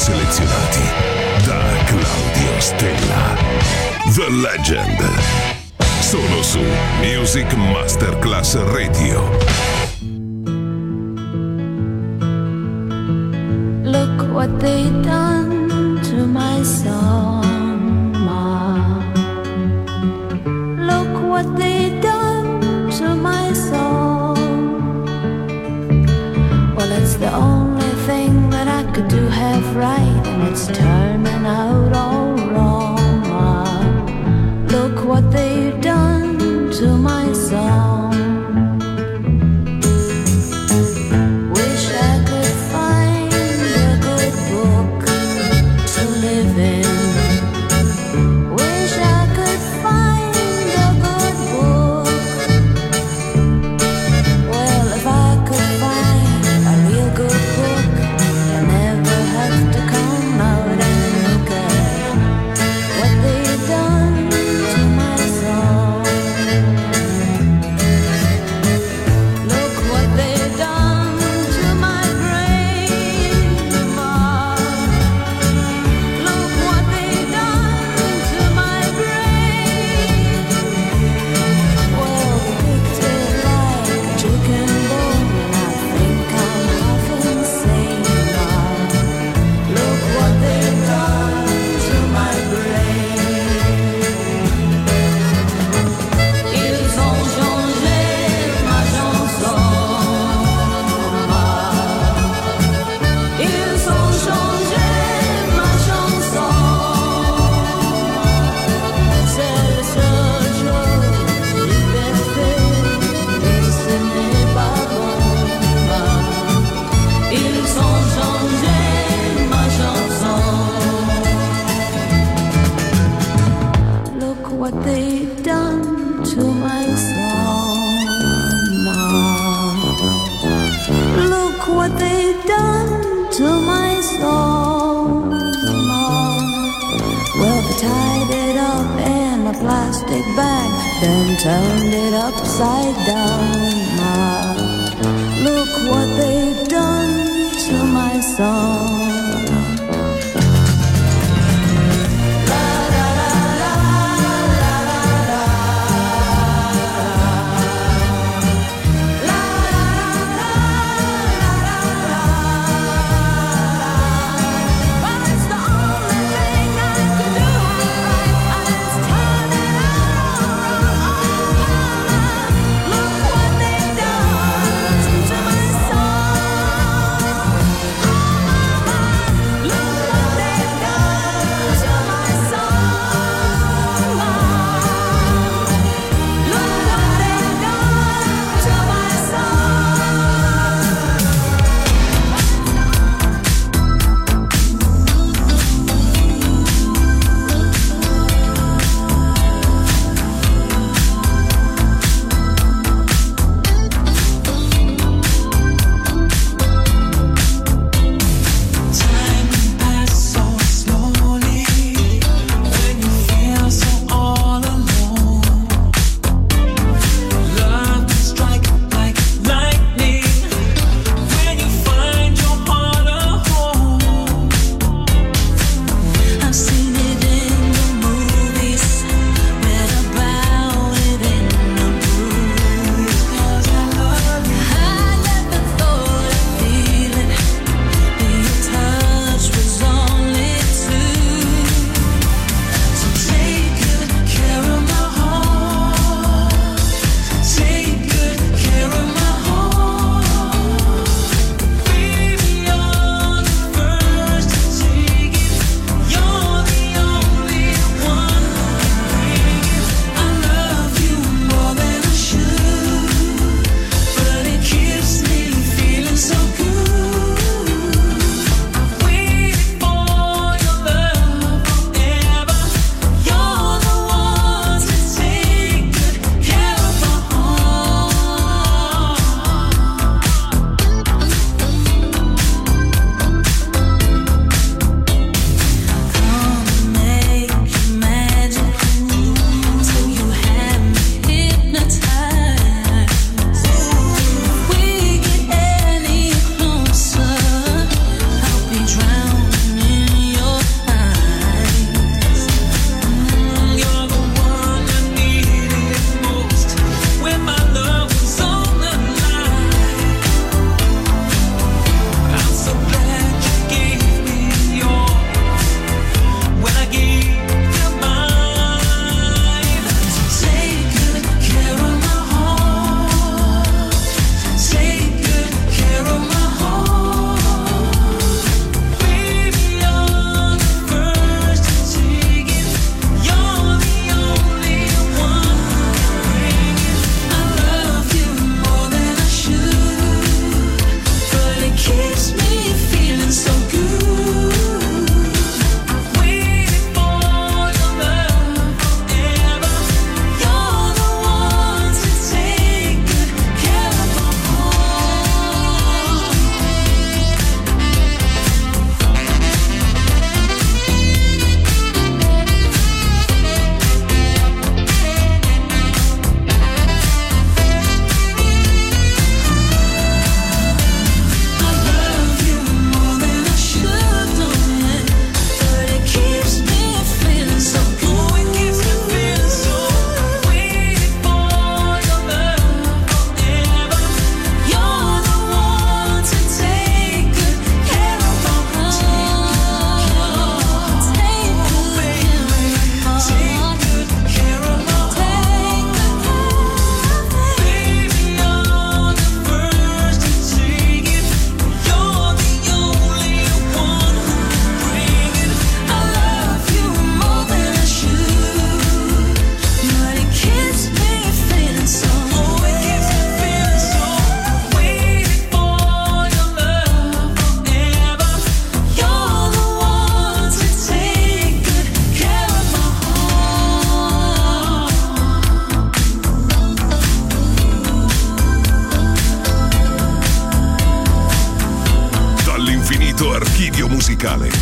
selezionati da Claudio Stella. The Legend. Solo su Music Masterclass Radio. Look what they done.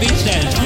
these days.